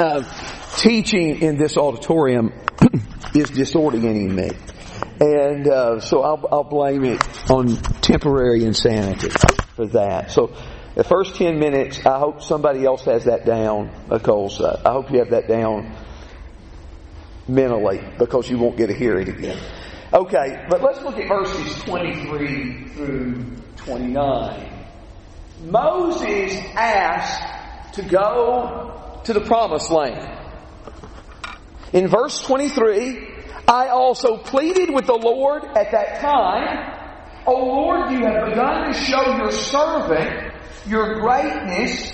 uh, teaching in this auditorium is disorienting me. And uh, so I'll, I'll blame it on temporary insanity for that. So the first 10 minutes, I hope somebody else has that down because uh, I hope you have that down mentally because you won't get to hear it again. Okay, but let's look at verses 23 through 29. Moses asked to go to the promised land. In verse 23, I also pleaded with the Lord at that time, O Lord, you have begun to show your servant your greatness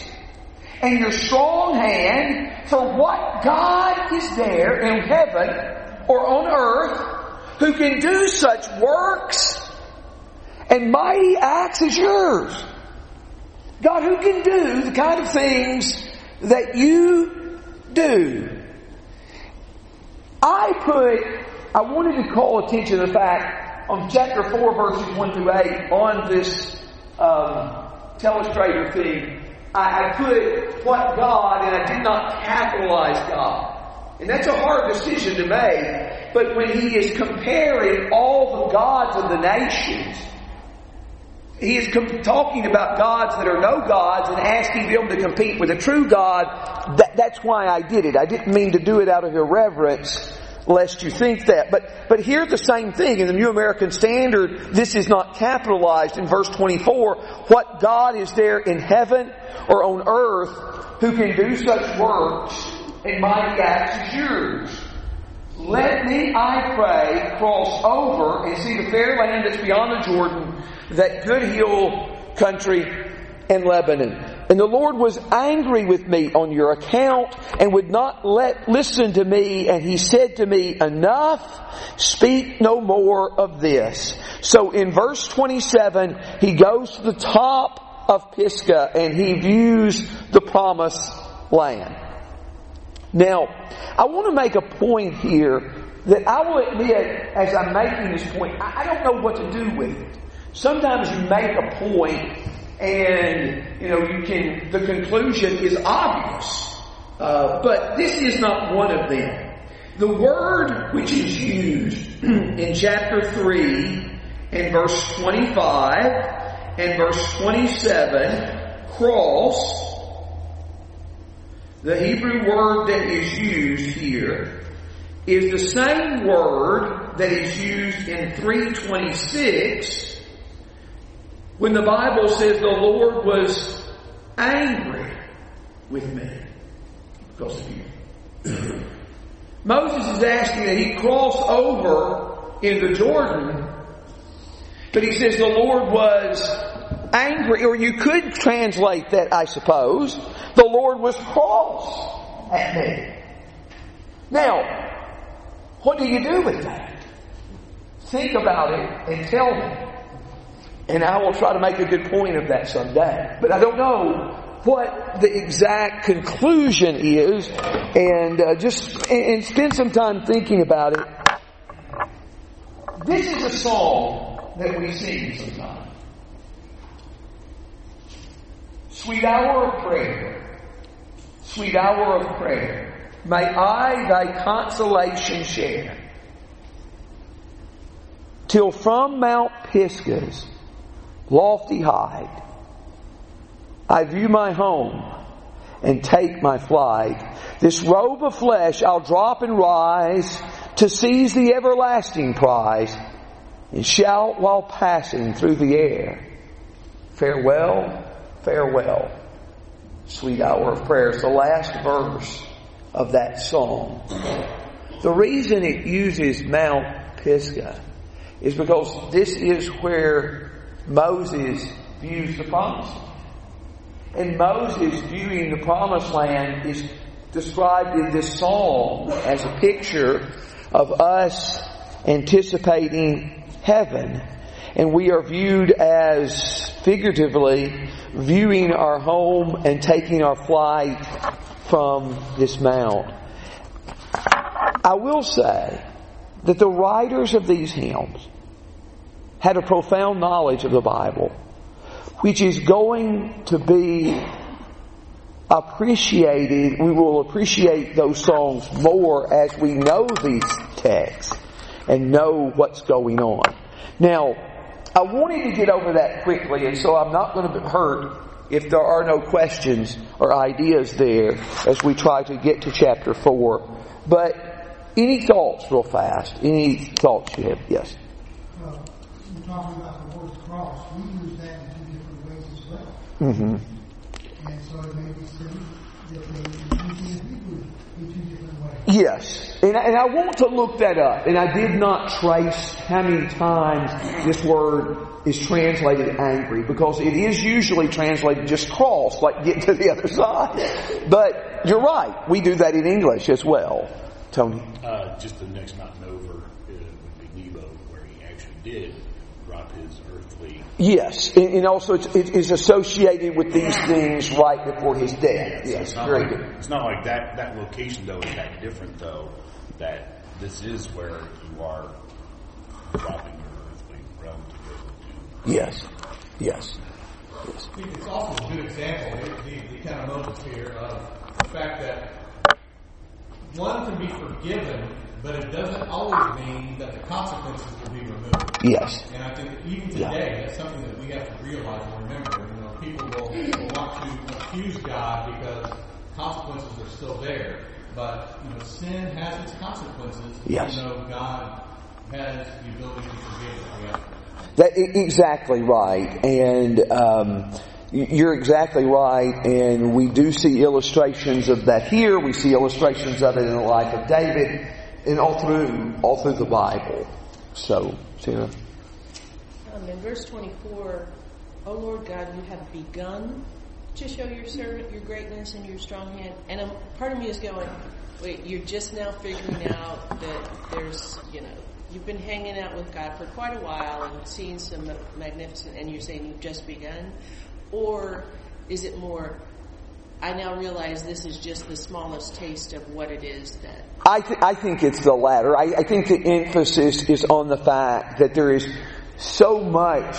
and your strong hand, for what God is there in heaven or on earth who can do such works and mighty acts as yours? God, who can do the kind of things that you do? I put, I wanted to call attention to the fact on chapter 4 verses 1 through 8 on this um, telestrator thing, I, I put what God and I did not capitalize God. And that's a hard decision to make. But when he is comparing all the gods of the nations, he is com- talking about gods that are no gods and asking them to compete with a true God. That, that's why I did it. I didn't mean to do it out of irreverence lest you think that. But, but here the same thing. In the New American Standard, this is not capitalized in verse 24. What God is there in heaven or on earth who can do such works and mighty acts as yours? Let me, I pray, cross over and see the fair land that's beyond the Jordan, that good hill country and Lebanon. And the Lord was angry with me on your account and would not let listen to me. And he said to me, enough, speak no more of this. So in verse 27, he goes to the top of Pisgah and he views the promised land. Now, I want to make a point here that I will admit as I'm making this point, I don't know what to do with it. Sometimes you make a point and you know you can the conclusion is obvious uh, but this is not one of them the word which is used in chapter 3 and verse 25 and verse 27 cross the hebrew word that is used here is the same word that is used in 326 when the Bible says the Lord was angry with me because of you. Moses is asking that he cross over into Jordan, but he says the Lord was angry, or you could translate that, I suppose. The Lord was cross at me. Now, what do you do with that? Think about it and tell me. And I will try to make a good point of that someday. But I don't know what the exact conclusion is and uh, just and spend some time thinking about it. This is a song that we sing sometimes. Sweet hour of prayer. Sweet hour of prayer. May I thy consolation share. Till from Mount Pisgah's lofty height. I view my home and take my flight. This robe of flesh I'll drop and rise to seize the everlasting prize and shout while passing through the air. Farewell, farewell, sweet hour of prayer. It's the last verse of that song. The reason it uses Mount Pisgah is because this is where Moses views the promised land. And Moses viewing the promised land is described in this psalm as a picture of us anticipating heaven. And we are viewed as figuratively viewing our home and taking our flight from this mount. I will say that the writers of these hymns had a profound knowledge of the Bible, which is going to be appreciated, we will appreciate those songs more as we know these texts and know what's going on. Now, I wanted to get over that quickly, and so I'm not going to be hurt if there are no questions or ideas there as we try to get to chapter 4. But any thoughts real fast? Any thoughts you have? Yes. Well, you're talking about the word cross. We use that in two different ways as well. Mm-hmm. And so it may be that they use it in Hebrew in two different ways. Yes, and, and I want to look that up, and I did not trace how many times this word is translated angry, because it is usually translated just cross, like get to the other side. But you're right, we do that in English as well. Tony? Uh, just the next mountain over uh, would be Nebo, where he actually did drop his earthly. Yes, and, and also it's, it is associated with these things right before his death. So Yes, it's not very like, good. It's not like that. That location though is that different though. That this is where you are dropping your earthly realm to go to. Yes, yes, yes. It's also a good example, the, the, the kind of Moses here, of the fact that one can be forgiven, but it doesn't always mean that the consequences will be removed. Yes. And I think even Yeah. today, that's something that we have to realize and remember. You know, people will, will want to accuse God because consequences are still there. But, you know, sin has its consequences, Yes. even though God has the ability to forgive. Yeah. That exactly right, and um, you're exactly right. And we do see illustrations of that here. We see illustrations of it in the life of David, and all through all through the Bible. So, Sarah. Um, in verse 24, O Lord God, you have begun to show your servant your greatness and your strong hand. And um, part of me is going, wait, you're just now figuring out that there's, you know, you've been hanging out with God for quite a while and seeing some magnificent, and you're saying you've just begun? Or is it more, I now realize this is just the smallest taste of what it is that I, th- I think it's the latter. I, I think the emphasis is on the fact that there is so much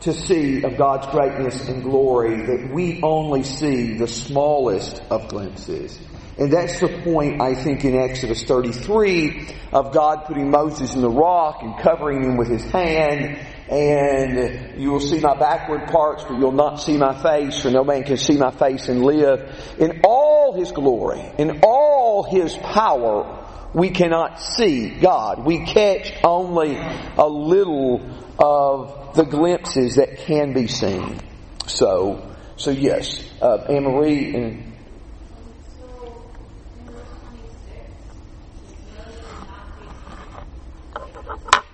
to see of God's greatness and glory that we only see the smallest of glimpses. And that's the point, I think, in Exodus 33 of God putting Moses in the rock and covering him with his hand. And you will see my backward parts, but you'll not see my face, for no man can see my face and live. In all his glory, in all his power, we cannot see God. We catch only a little of the glimpses that can be seen. So, so yes, uh, Anne Marie and So, in verse 26, Moses not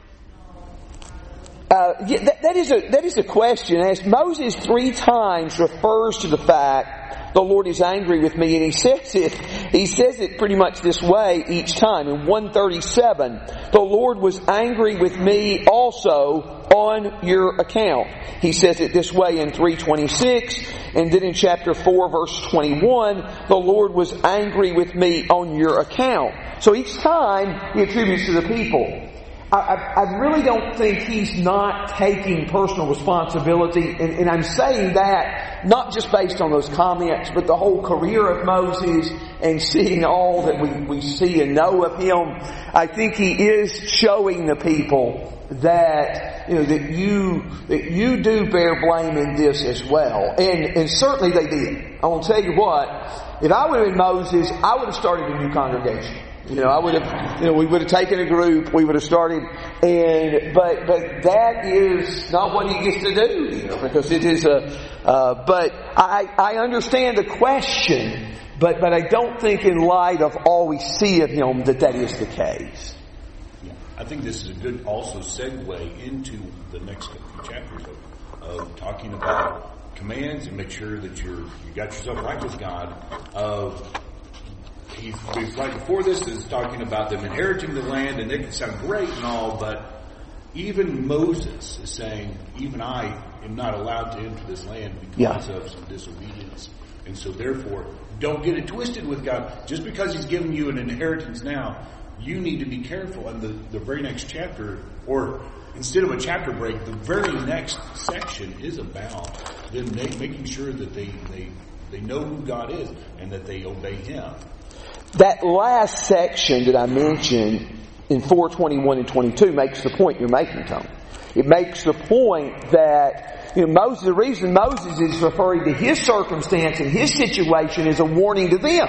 Uh, yeah, that, that is a that is a question. As Moses three times refers to the fact the Lord is angry with me, and he says it he says it pretty much this way each time. In one thirty seven, the Lord was angry with me also on your account. He says it this way in three twenty six, and then in chapter four, verse twenty one, the Lord was angry with me on your account. So each time he attributes to the people. I, I, really don't think he's not taking personal responsibility, and, and I'm saying that not just based on those comments, but the whole career of Moses and seeing all that we, we see and know of him. I think he is showing the people that you know that you that you do bear blame in this as well, and and certainly they did. I will tell you what, if I been Moses, I would have started a new congregation. You know, I would have, you know, we would have taken a group, we would have started, and, but, but that is not what he gets to do, you know, because it is a, uh, but I, I understand the question, but, but I don't think in light of all we see of him that that is the case. Yeah. I think this is a good also segue into the next few chapters of, of talking about commands and make sure that you're you got yourself right with God. Of he's right before this is talking about them inheriting the land, and they can sound great and all, but even Moses is saying, even I am not allowed to enter this land because Yeah. of some disobedience. And so therefore, don't get it twisted with God. Just because He's given you an inheritance now, you need to be careful. And the, the very next chapter, or instead of a chapter break, the very next section is about them making sure that they, they they know who God is and that they obey Him. That last section that I mentioned in 421 and 22 makes the point you're making, Tom. It makes the point that you know, Moses, the reason Moses is referring to his circumstance and his situation is a warning to them.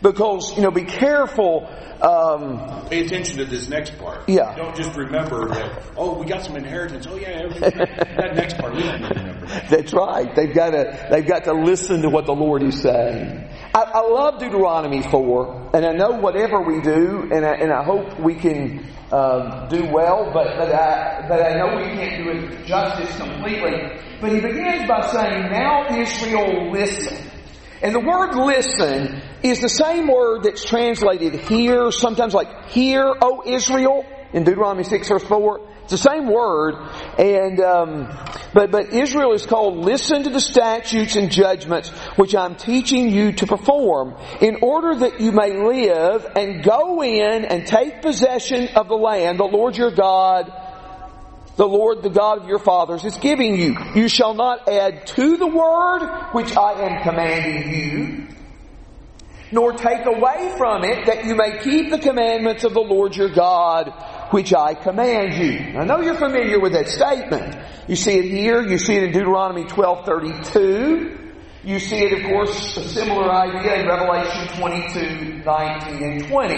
Because, you know, be careful um, Pay attention to this next part. Yeah. Don't just remember that, oh, we got some inheritance. Oh, yeah, that next part, we don't remember that. That's right. They've got to they've got to listen to what the Lord is saying. I, I love Deuteronomy four, and I know whatever we do, and I, and I hope we can um, do well. But but I but I know we can't do it justice completely. But he begins by saying, "Now Israel, listen." And the word listen is the same word that's translated here, sometimes like hear, O Israel, in Deuteronomy 6 verse 4. It's the same word, and um, but but Israel is called listen to the statutes and judgments which I'm teaching you to perform, in order that you may live and go in and take possession of the land the Lord your God the Lord, the God of your fathers, is giving you. You shall not add to the word which I am commanding you, nor take away from it that you may keep the commandments of the Lord your God which I command you. I know you're familiar with that statement. You see it here, you see it in Deuteronomy 12:32. You see it, of course, a similar idea in Revelation 22, 19, and 20.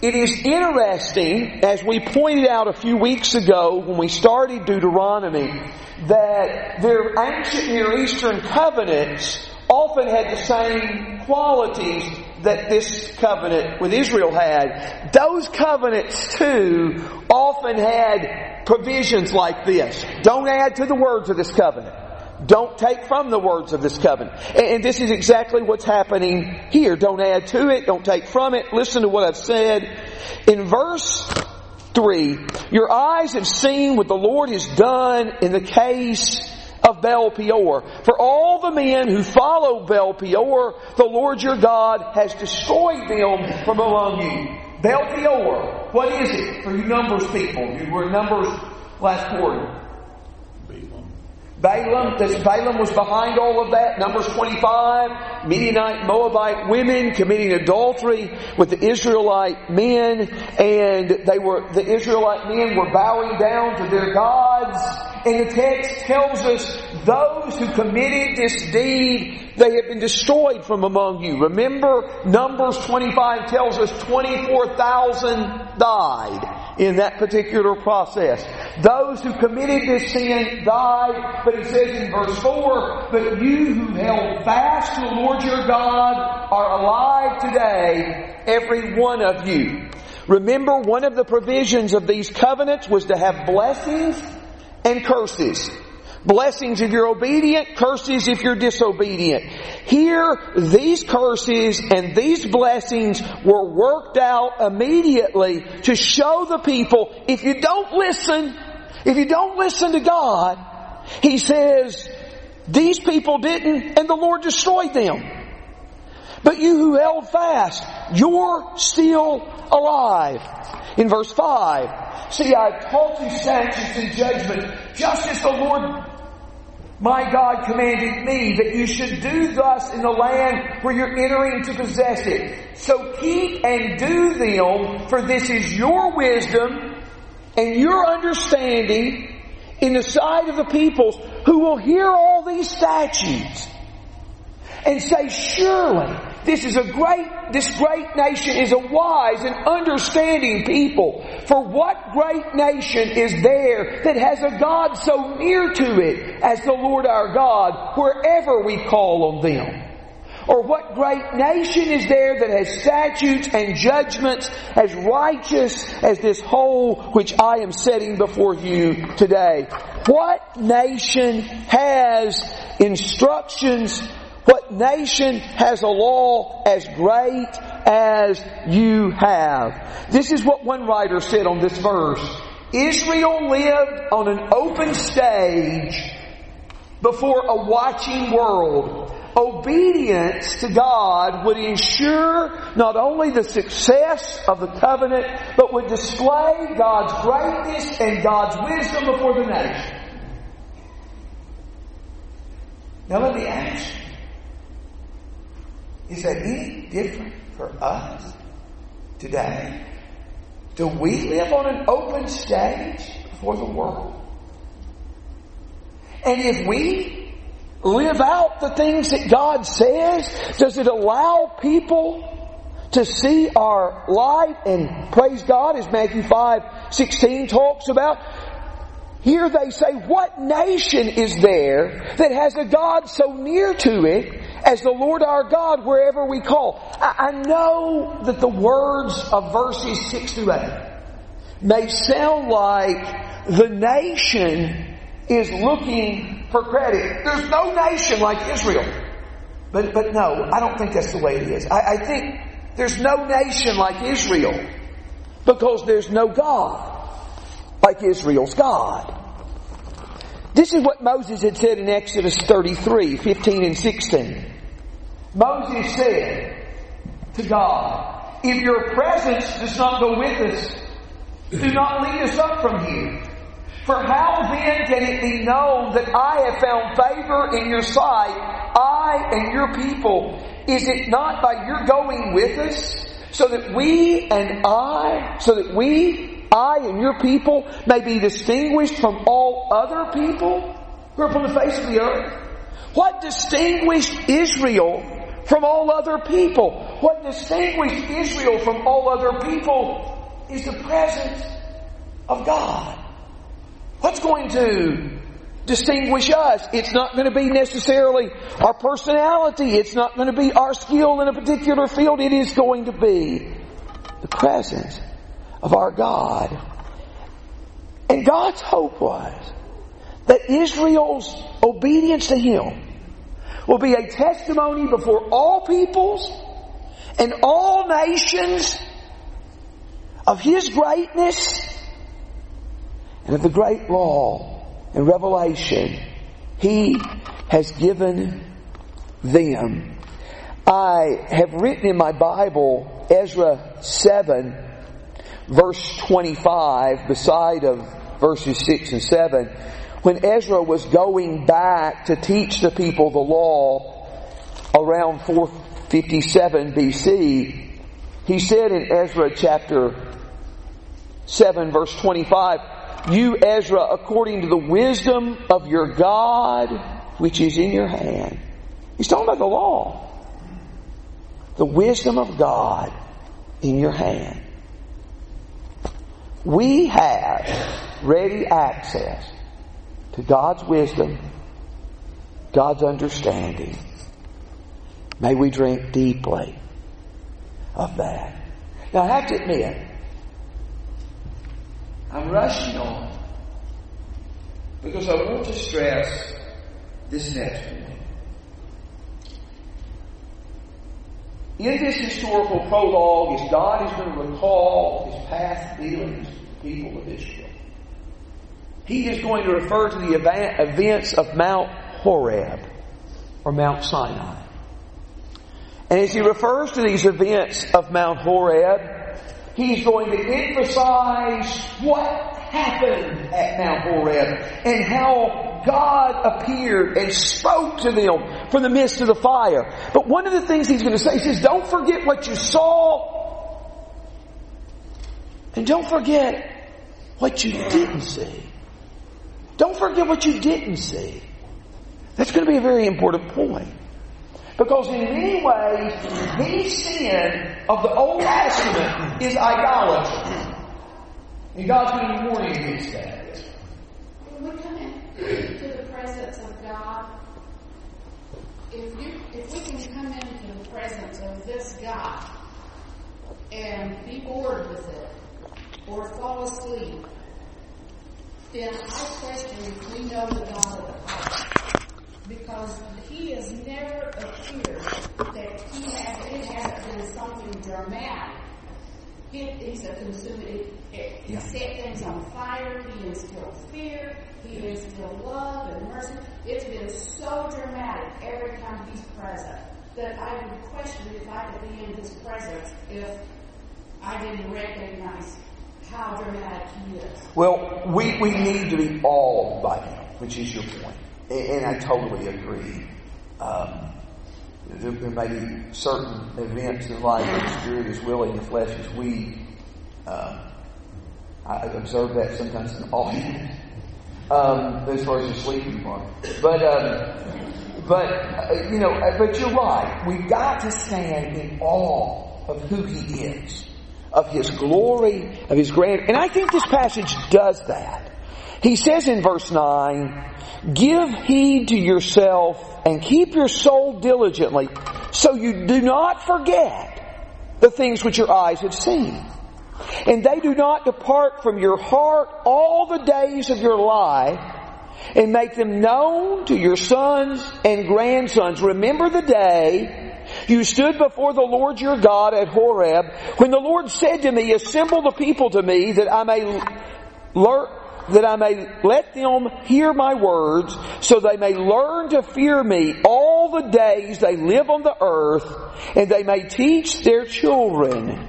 It is interesting, as we pointed out a few weeks ago when we started Deuteronomy, that their ancient Near Eastern covenants often had the same qualities that this covenant with Israel had. Those covenants too often had provisions like this. Don't add to the words of this covenant. Don't take from the words of this covenant. And this is exactly what's happening here. Don't add to it. Don't take from it. Listen to what I've said. In verse 3, your eyes have seen what the Lord has done in the case of Baal Peor. For all the men who follow Baal Peor, the Lord your God has destroyed them from among you. Baal Peor, what is it for you Numbers people? You were Numbers last quarter. Balaam. Balaam, was behind all of that. Numbers 25, Midianite, Moabite women committing adultery with the Israelite men, and they were, the Israelite men were bowing down to their gods. And the text tells us those who committed this deed, they have been destroyed from among you. Remember, Numbers 25 tells us 24,000 died in that particular process. Those who committed this sin died, but it says in verse 4, but you who held fast to the Lord your God are alive today, every one of you. Remember, one of the provisions of these covenants was to have blessings and curses. Blessings if you're obedient, curses if you're disobedient. Here, these curses and these blessings were worked out immediately to show the people, if you don't listen, if you don't listen to God, He says, these people didn't and the Lord destroyed them. But you who held fast, you're still alive. In verse 5, see, I've taught you statutes and judgment, just as the Lord my God commanded me that you should do thus in the land where you're entering to possess it. So keep and do them, for this is your wisdom and your understanding in the sight of the peoples who will hear all these statutes and say, surely this is a great, this great nation is a wise and understanding people. For what great nation is there that has a God so near to it as the Lord our God wherever we call on them? Or what great nation is there that has statutes and judgments as righteous as this whole which I am setting before you today? What nation has instructions what nation has a law as great as you have? This is what one writer said on this verse. Israel lived on an open stage before a watching world. Obedience to God would ensure not only the success of the covenant, but would display God's greatness and God's wisdom before the nation. Now let me ask you, Is that any different for us today? Do we live on an open stage before the world? And if we live out the things that God says, does it allow people to see our light and praise God as Matthew 5, 16 talks about? Here they say, what nation is there that has a God so near to it as the Lord our God wherever we call? I, I know that the words of verses 6 through 8 may sound like the nation is looking for credit. There's no nation like Israel. But, but no, I don't think that's the way it is. I, I think there's no nation like Israel because there's no God like Israel's God. This is what Moses had said in Exodus 33, 15 and 16. Moses said to God, If your presence does not go with us, do not lead us up from here. For how then can it be known that I have found favor in your sight, I and your people? Is it not by your going with us, so that we and I, so that we, I and your people may be distinguished from all other people who are upon the face of the earth? What distinguished Israel from all other people? What distinguished Israel from all other people is the presence of God. What's going to distinguish us? It's not going to be necessarily our personality. It's not going to be our skill in a particular field. It is going to be the presence of our God. And God's hope was that Israel's obedience to Him will be a testimony before all peoples and all nations of His greatness and of the great law and revelation He has given them. I have written in my Bible Ezra 7 verse 25 beside of verses 6 and 7 when Ezra was going back to teach the people the law around 457 BC he said in Ezra chapter 7 verse 25 you, Ezra, according to the wisdom of your God, which is in your hand. He's talking about the law. The wisdom of God in your hand. We have ready access to God's wisdom, God's understanding. May we drink deeply of that. Now I have to admit, I'm rushing on because I want to stress this next point. In this historical prologue, is God is going to recall his past dealings with the people of Israel. He is going to refer to the events of Mount Horeb or Mount Sinai. And as he refers to these events of Mount Horeb, he's going to emphasize what happened at Mount Horeb and how God appeared and spoke to them from the midst of the fire. But one of the things he's going to say, he says, don't forget what you saw and don't forget what you didn't see. Don't forget what you didn't see. That's going to be a very important point. Because in many ways, the sin of the Old Testament is idolatry. And God's going to be warning against that. When we come into the presence of God, if you if we can come into the presence of this God and be bored with it or fall asleep, then I question if we know the God of the heart. Because he has never appeared that he has it has been something dramatic. He, he's a consuming. He Yeah. set things on fire. He instilled fear. He instilled love and mercy. It's been so dramatic every time he's present that I would question if I could be in his presence if I didn't recognize how dramatic he is. Well, we, we need to be awed by him, which is your point. And, I totally agree. Um, There, there may be certain events in life where the spirit is willing, the flesh is weak. Uh, I observe that sometimes in audience, um, as far as the sleeping part. But, um, but uh, you know, uh, but you're right. We've got to stand in awe of who He is, of His glory, of His grand. And I think this passage does that. He says in verse 9, Give heed to yourself and keep your soul diligently so you do not forget the things which your eyes have seen. And they do not depart from your heart all the days of your life and make them known to your sons and grandsons. Remember the day you stood before the Lord your God at Horeb when the Lord said to me, assemble the people to me that I may learn, that I may let them hear my words, so they may learn to fear me all the days they live on the earth, and they may teach their children.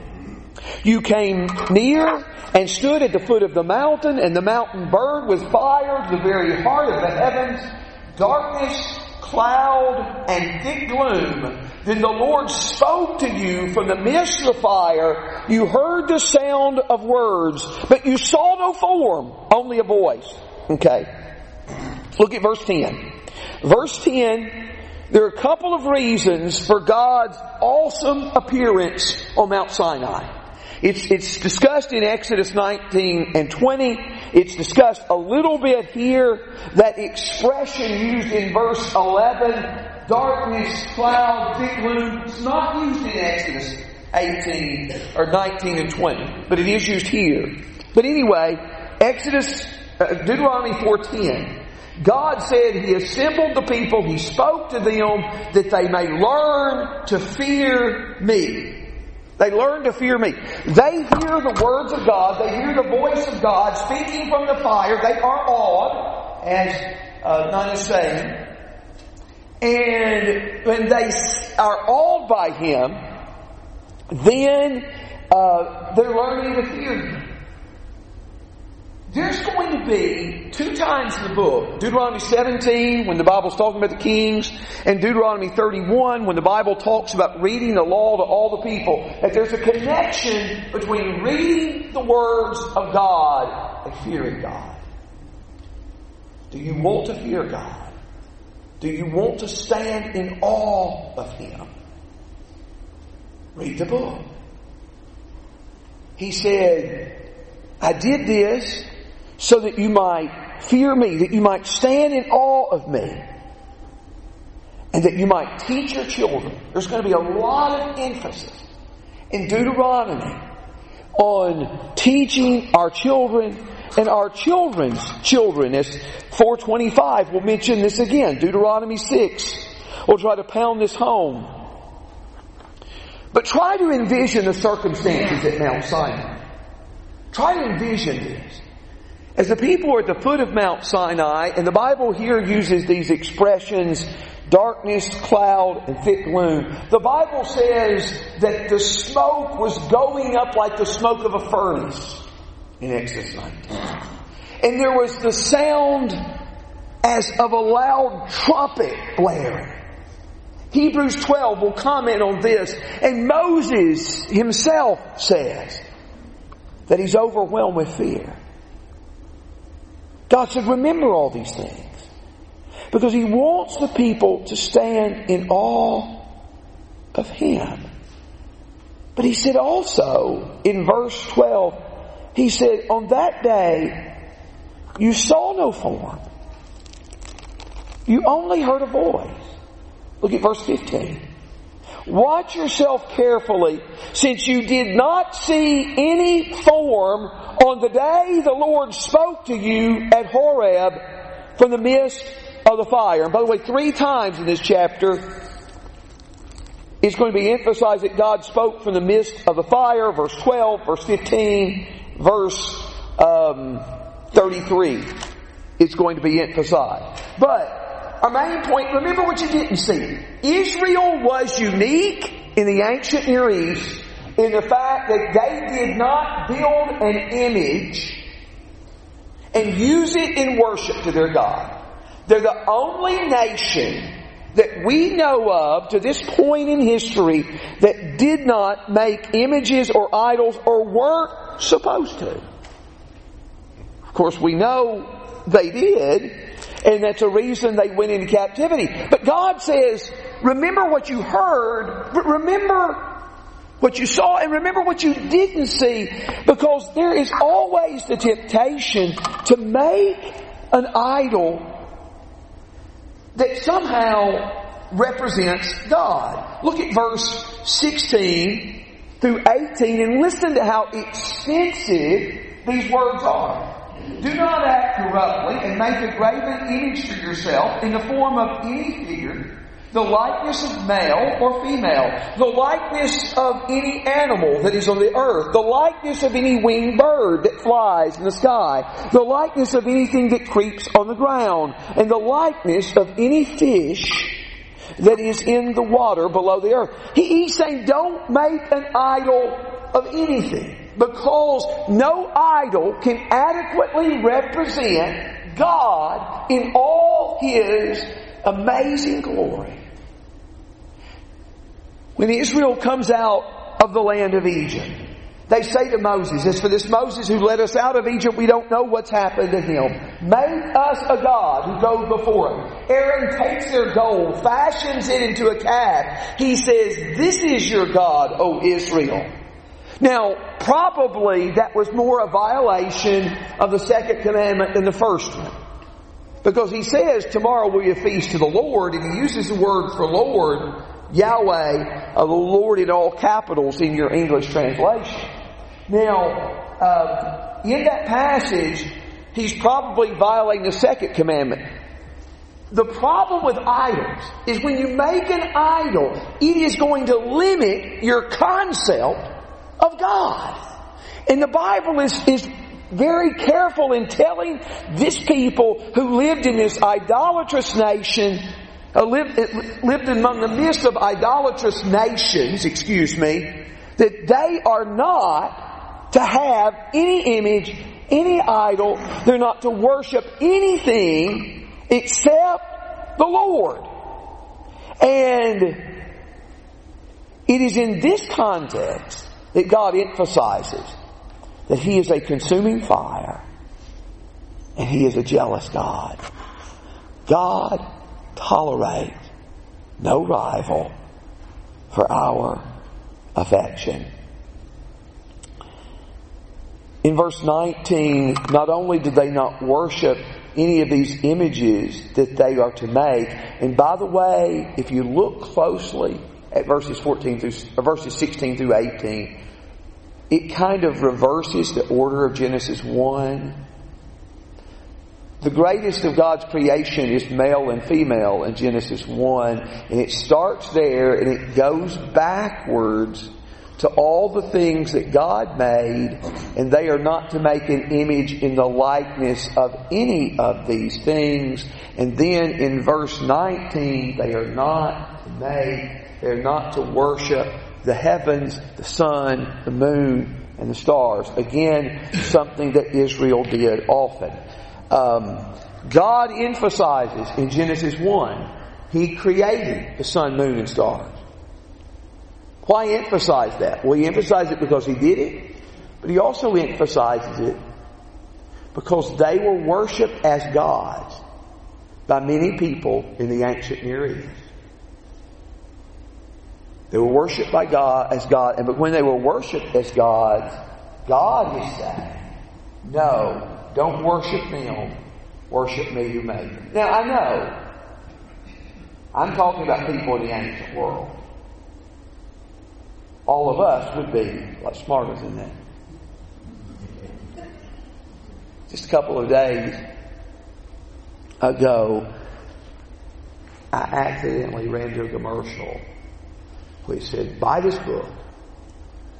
You came near and stood at the foot of the mountain, and the mountain burned with fire to the very heart of the heavens. Darkness, cloud, and thick gloom. Then the Lord spoke to you from the midst of the fire. You heard the sound of words, but you saw no form, only a voice. Okay. Look at verse 10. Verse 10, there are a couple of reasons for God's awesome appearance on Mount Sinai. It's, it's discussed in Exodus 19 and 20. It's discussed a little bit here. That expression used in verse 11, darkness, cloud, thick gloom, it's not used in Exodus 18 or 19 and 20, but it is used here. But anyway, Exodus, uh, Deuteronomy 4.10, God said He assembled the people, He spoke to them that they may learn to fear me. They learn to fear me. They hear the words of God. They hear the voice of God speaking from the fire. They are awed, as uh, Nana is saying. And when they are awed by Him, then uh, they're learning to fear Him. There's going to be two times in the book, Deuteronomy 17 when the Bible's talking about the kings, and Deuteronomy 31 when the Bible talks about reading the law to all the people, that there's a connection between reading the words of God and fearing God. Do you want to fear God? Do you want to stand in awe of Him? Read the book. He said, I did this so that you might fear me, that you might stand in awe of me, and that you might teach your children. There's going to be a lot of emphasis in Deuteronomy on teaching our children and our children's children. As 425 will mention this again, Deuteronomy 6. We'll try to pound this home. But try to envision the circumstances at Mount Sinai. Try to envision this. As the people are at the foot of Mount Sinai, and the Bible here uses these expressions, darkness, cloud, and thick gloom, the Bible says that the smoke was going up like the smoke of a furnace in Exodus 19. And there was the sound as of a loud trumpet blaring. Hebrews 12 will comment on this, and Moses himself says that he's overwhelmed with fear. God said, remember all these things. Because He wants the people to stand in awe of Him. But He said also in verse 12, He said, on that day, you saw no form. You only heard a voice. Look at verse 15. Watch yourself carefully, since you did not see any form on the day the Lord spoke to you at Horeb from the midst of the fire. And by the way, three times in this chapter, it's going to be emphasized that God spoke from the midst of the fire, verse 12, verse 15, verse um, 33. It's going to be emphasized. But our main point, remember what you didn't see. Israel was unique in the ancient Near East in the fact that they did not build an image and use it in worship to their God. They're the only nation that we know of to this point in history that did not make images or idols or weren't supposed to. Of course, we know they did, and that's a reason they went into captivity. But God says, remember what you heard, but remember what you saw and remember what you didn't see because there is always the temptation to make an idol that somehow represents God. Look at verse 16 through 18 and listen to how extensive these words are. Do not act corruptly and make a graven image for yourself in the form of any figure the likeness of male or female, the likeness of any animal that is on the earth, the likeness of any winged bird that flies in the sky, the likeness of anything that creeps on the ground, and the likeness of any fish that is in the water below the earth. He, he's saying don't make an idol of anything because no idol can adequately represent God in all His amazing glory. When Israel comes out of the land of Egypt, they say to Moses, as for this Moses who led us out of Egypt, we don't know what's happened to him. Make us a God who goes before him. Aaron takes their gold, fashions it into a calf. He says, this is your God, O Israel. Now, probably that was more a violation of the second commandment than the first one. Because he says, tomorrow will a feast to the Lord, and he uses the word for Lord Yahweh, uh, the Lord in all capitals in your English translation. Now, uh, in that passage, he's probably violating the second commandment. The problem with idols is when you make an idol, it is going to limit your concept of God. And the Bible is, is very careful in telling this people who lived in this idolatrous nation uh, lived, lived among the midst of idolatrous nations, excuse me, that they are not to have any image, any idol. They're not to worship anything except the Lord. And it is in this context that God emphasizes that He is a consuming fire and He is a jealous God. God tolerate no rival for our affection. In verse 19, not only did they not worship any of these images that they are to make, and by the way, if you look closely at verses 14 through, uh, verses 16 through 18, it kind of reverses the order of Genesis 1 the greatest of God's creation is male and female in Genesis 1, and it starts there and it goes backwards to all the things that God made, and they are not to make an image in the likeness of any of these things. And then in verse 19, they are not to make, they're not to worship the heavens, the sun, the moon, and the stars. Again, something that Israel did often. Um, God emphasizes in Genesis 1, He created the sun, moon, and stars. Why emphasize that? Well, He emphasized it because He did it, but He also emphasizes it because they were worshipped as gods by many people in the ancient Near East. They were worshipped by God as God, and but when they were worshipped as gods, God was saying, no, don't worship them. Worship me who made them. Now, I know. I'm talking about people in the ancient world. All of us would be a lot smarter than that. Just a couple of days ago, I accidentally ran to a commercial which said, buy this book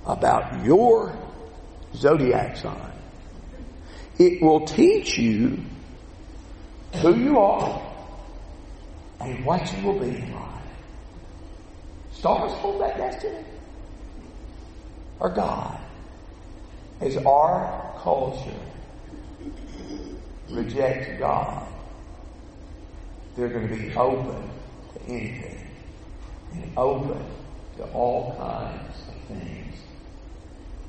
about your zodiac sign. It will teach you who you are and what you will be in life. Stars hold that destiny. Or God. As our culture rejects God, they're going to be open to anything and open to all kinds of things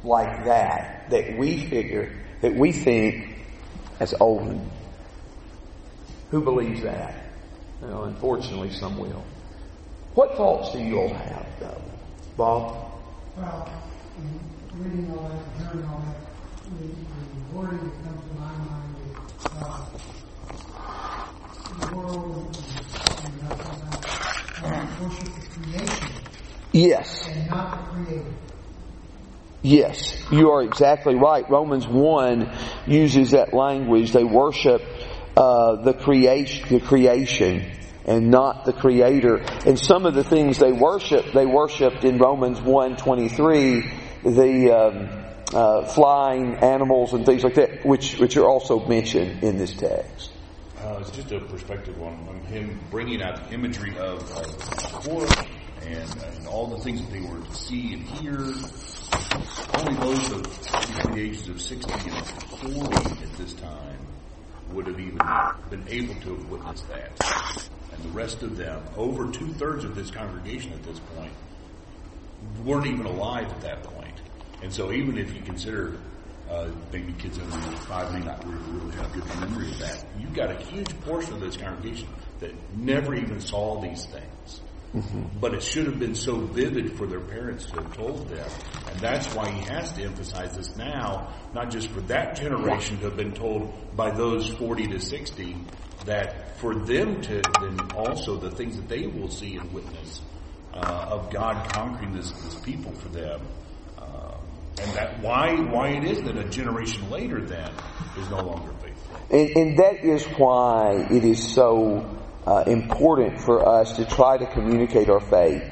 like that that we figure, that we think as olden. Who believes that? Well, unfortunately, some will. What thoughts do you all have, though? Bob? Well, reading all that, and hearing all that, the, the wording that comes to my mind is uh, the world and, and uh, uh, worship the creation Yes. Yes, you are exactly right. Romans 1 uses that language. They worship uh, the creation, the creation, and not the creator. And some of the things they worship, they worshipped in Romans 1.23, the um, uh, flying animals and things like that, which which are also mentioned in this text. Uh, it's just a perspective on, on him bringing out the imagery of, of Torah and, and all the things that they were to see and hear. Only those of between the ages of 60 and 40 at this time would have even been able to have witnessed that. And the rest of them, over two thirds of this congregation at this point, weren't even alive at that point. And so even if you consider uh, maybe kids under five may not really, really have good memory of that, you've got a huge portion of this congregation that never even saw these things. But it should have been so vivid for their parents to have told them. And that's why he has to emphasize this now, not just for that generation to have been told by those 40 to 60, that for them to then also the things that they will see and witness uh, of God conquering this, this people for them. Uh, and that why why it is that a generation later then is no longer faithful. And, and that is why it is so uh, important for us to try to communicate our faith.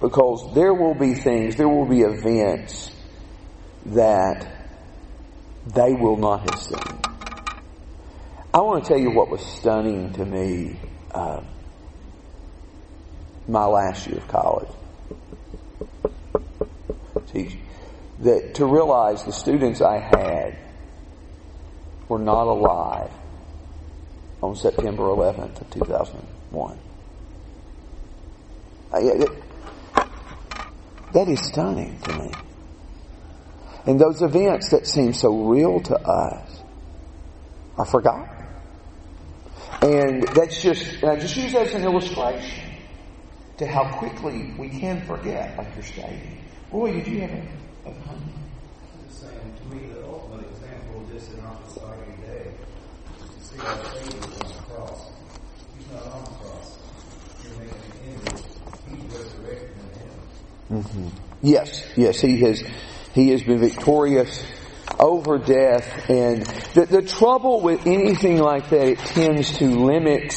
Because there will be things, there will be events that they will not have seen. I want to tell you what was stunning to me uh, my last year of college. See, that to realize the students I had were not alive on September 11th of 2001. I- it- that is stunning to me. And those events that seem so real to us are forgotten. And that's just, and I just use that as an illustration to how quickly we can forget, like you're stating. Roy, did you have a, a comment? Just saying, to me, the ultimate example of this in our society on the cross. He's not on the cross. He's resurrected in heaven. Yes, yes, he has, he has been victorious over death and the, the trouble with anything like that, it tends to limit,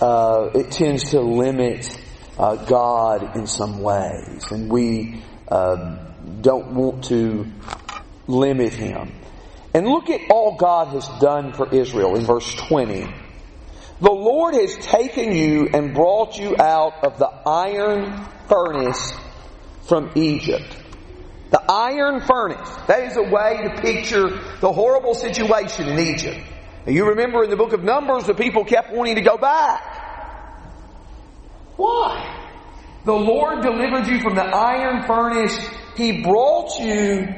uh, it tends to limit uh, God in some ways and we um, don't want to limit him. And look at all God has done for Israel in verse 20. The Lord has taken you and brought you out of the iron furnace from Egypt. The iron furnace. That is a way to picture the horrible situation in Egypt. You remember in the book of Numbers, the people kept wanting to go back. Why? The Lord delivered you from the iron furnace. He brought you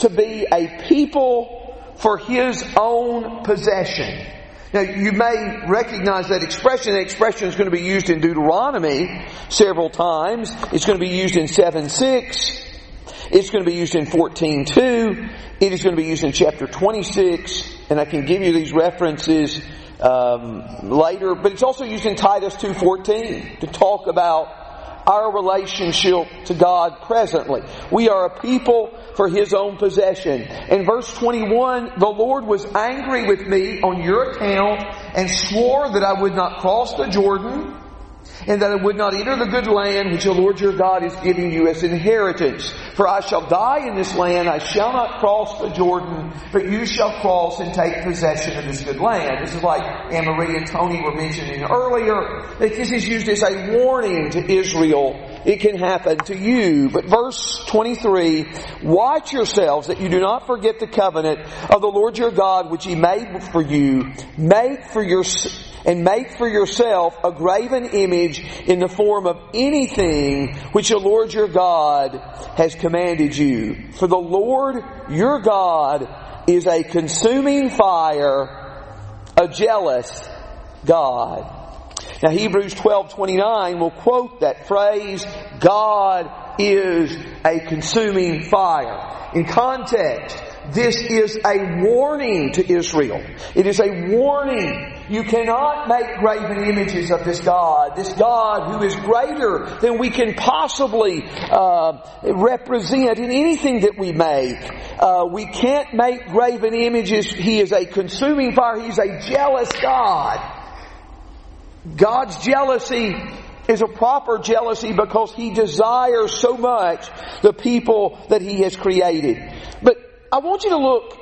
to be a people for His own possession. Now, you may recognize that expression. That expression is going to be used in Deuteronomy several times. It's going to be used in 7 6. It's going to be used in 14.2. It is going to be used in chapter 26. And I can give you these references um, later. But it's also used in Titus 2.14 to talk about our relationship to God presently. We are a people for His own possession. In verse 21, the Lord was angry with me on your account and swore that I would not cross the Jordan and that I would not enter the good land which the Lord your God is giving you as inheritance. For I shall die in this land, I shall not cross the Jordan, but you shall cross and take possession of this good land. This is like Anne and Tony were mentioning earlier, that this is used as a warning to Israel. It can happen to you. But verse 23, watch yourselves that you do not forget the covenant of the Lord your God which he made for you. Make for your and make for yourself a graven image in the form of anything which the Lord your God has commanded you. For the Lord your God is a consuming fire, a jealous God. Now Hebrews 12:29 will quote that phrase, God is a consuming fire. In context, this is a warning to Israel. It is a warning. You cannot make graven images of this God, this God who is greater than we can possibly uh, represent in anything that we make. Uh, we can't make graven images. He is a consuming fire. He's a jealous God. God's jealousy is a proper jealousy because He desires so much the people that He has created. But I want you to look,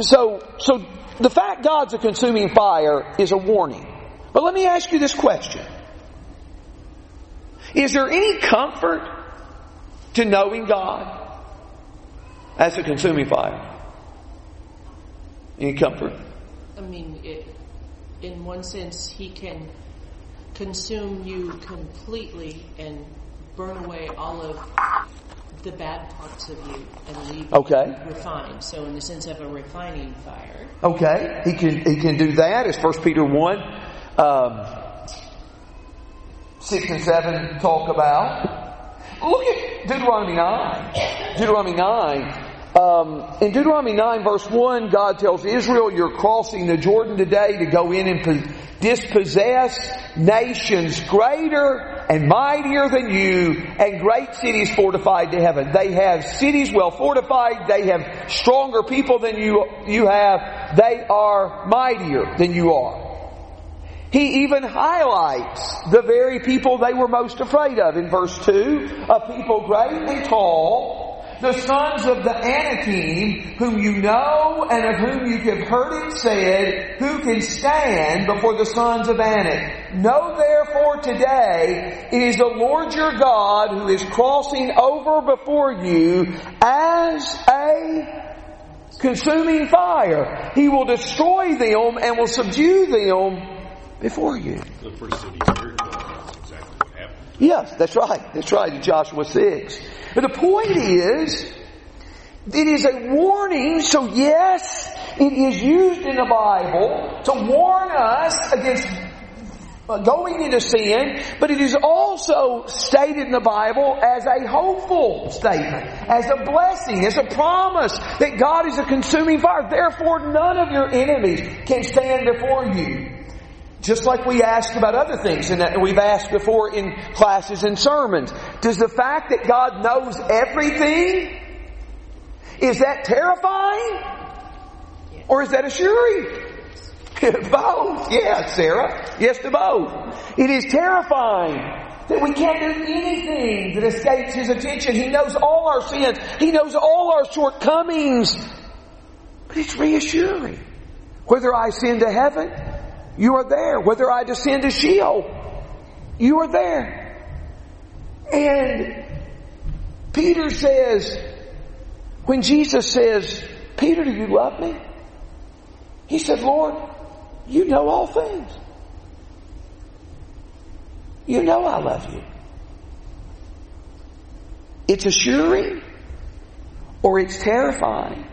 so, so the fact God's a consuming fire is a warning. But let me ask you this question. Is there any comfort to knowing God as a consuming fire? Any comfort? I mean, it, in one sense, he can consume you completely and burn away all of the bad parts of you and leave Okay. you refined. So, in the sense of a refining fire, Okay, he can he can do that. As First Peter one, um, six and seven talk about. Look at Deuteronomy nine. Deuteronomy nine. Um, in Deuteronomy 9 verse 1, God tells Israel, you're crossing the Jordan today to go in and dispossess nations greater and mightier than you and great cities fortified to heaven. They have cities well fortified. They have stronger people than you, you have. They are mightier than you are. He even highlights the very people they were most afraid of in verse 2, a people great and tall, the sons of the Anakim, whom you know and of whom you have heard it said, who can stand before the sons of Anak? Know therefore today, it is the Lord your God who is crossing over before you as a consuming fire. He will destroy them and will subdue them before you. The first Jericho. That's exactly what happened. Yes, that's right. That's right in Joshua 6. But the point is, it is a warning, so yes, it is used in the Bible to warn us against uh, going into sin, but it is also stated in the Bible as a hopeful statement, as a blessing, as a promise that God is a consuming fire. Therefore, none of your enemies can stand before you. Just like we ask about other things and that we've asked before in classes and sermons. Does the fact that God knows everything, is that terrifying? Or is that assuring? both. Yeah, Sarah. Yes to both. It is terrifying that we can't do anything that escapes His attention. He knows all our sins. He knows all our shortcomings. But it's reassuring. Whether I sin to heaven, you are there. Whether I descend to Sheol, you are there. And Peter says, when Jesus says, Peter, do you love me? He said, Lord, you know all things. You know I love you. It's assuring or it's terrifying,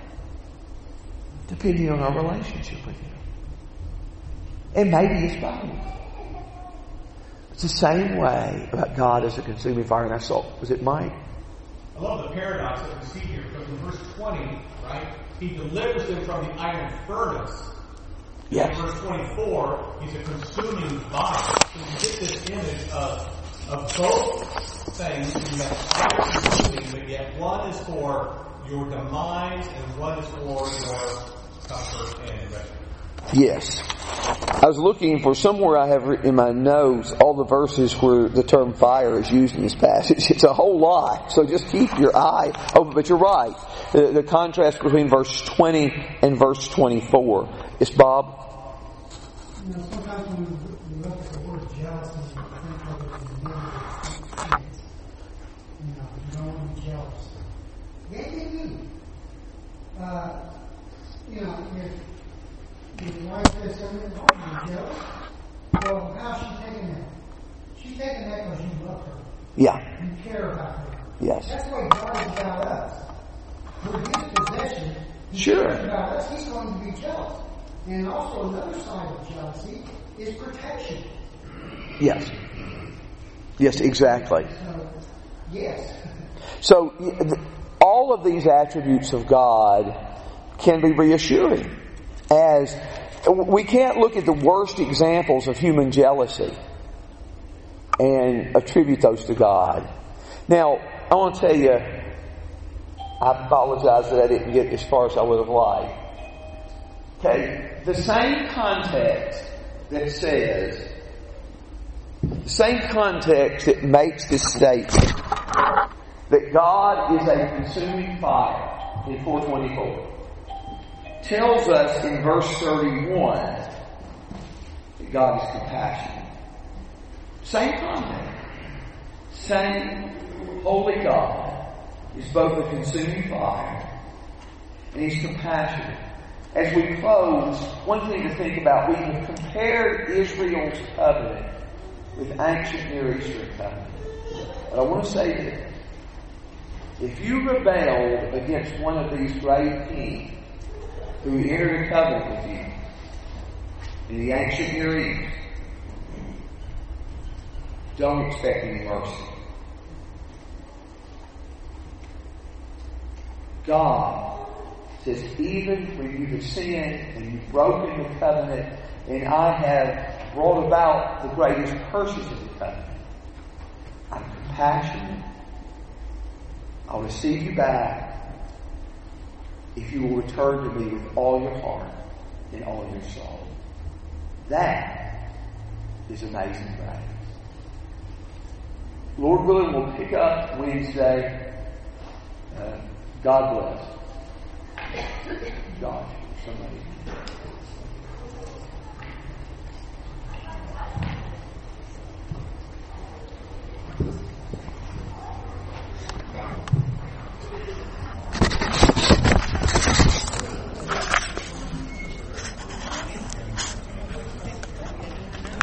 depending on our relationship with Him. And maybe it's both. It's the same way about God as a consuming fire. And I saw, was it Mike? I love the paradox that we see here because in verse 20, right, he delivers them from the iron furnace. Yes. In verse 24, he's a consuming fire. So you get this image of, of both things. You have fire consuming, but yet one is for your demise and one is for your comfort and refuge. Yes. I was looking for somewhere I have in my notes all the verses where the term fire is used in this passage. It's a whole lot. So just keep your eye open. But you're right. The, the contrast between verse 20 and verse 24. It's Bob? You know. Uh, you know, if the wife says something, oh, you jealous? Well, how's she taking that? She's taking that because you love her. Yeah. You care about her. Yes. That's way God is about us. We're His possession. He Sure. cares about us. He's going to be jealous. And also another side of jealousy is protection. Yes. Yes, exactly. So, yes. So all of these attributes of God can be reassuring. As we can't look at the worst examples of human jealousy and attribute those to God. Now, I want to tell you, I apologize that I didn't get as far as I would have liked. Okay, the same context that says, the same context that makes this statement that God is a consuming fire in 424 tells us in verse 31 that God is compassionate. Same context. Same holy God is both a consuming fire and He's compassionate. As we close, one thing to think about, we have compared Israel's covenant with ancient Near Eastern covenant. But I want to say this. If you rebelled against one of these great kings who entered a covenant with you in the ancient Near East, don't expect any mercy. God says, even when you have sinned and you've broken the covenant, and I have brought about the greatest curses of the covenant, I'm compassionate. I'll receive you back if you will return to me with all your heart and all your soul. That is amazing grace. Lord willing, we'll pick up Wednesday. Uh, God bless. God, somebody.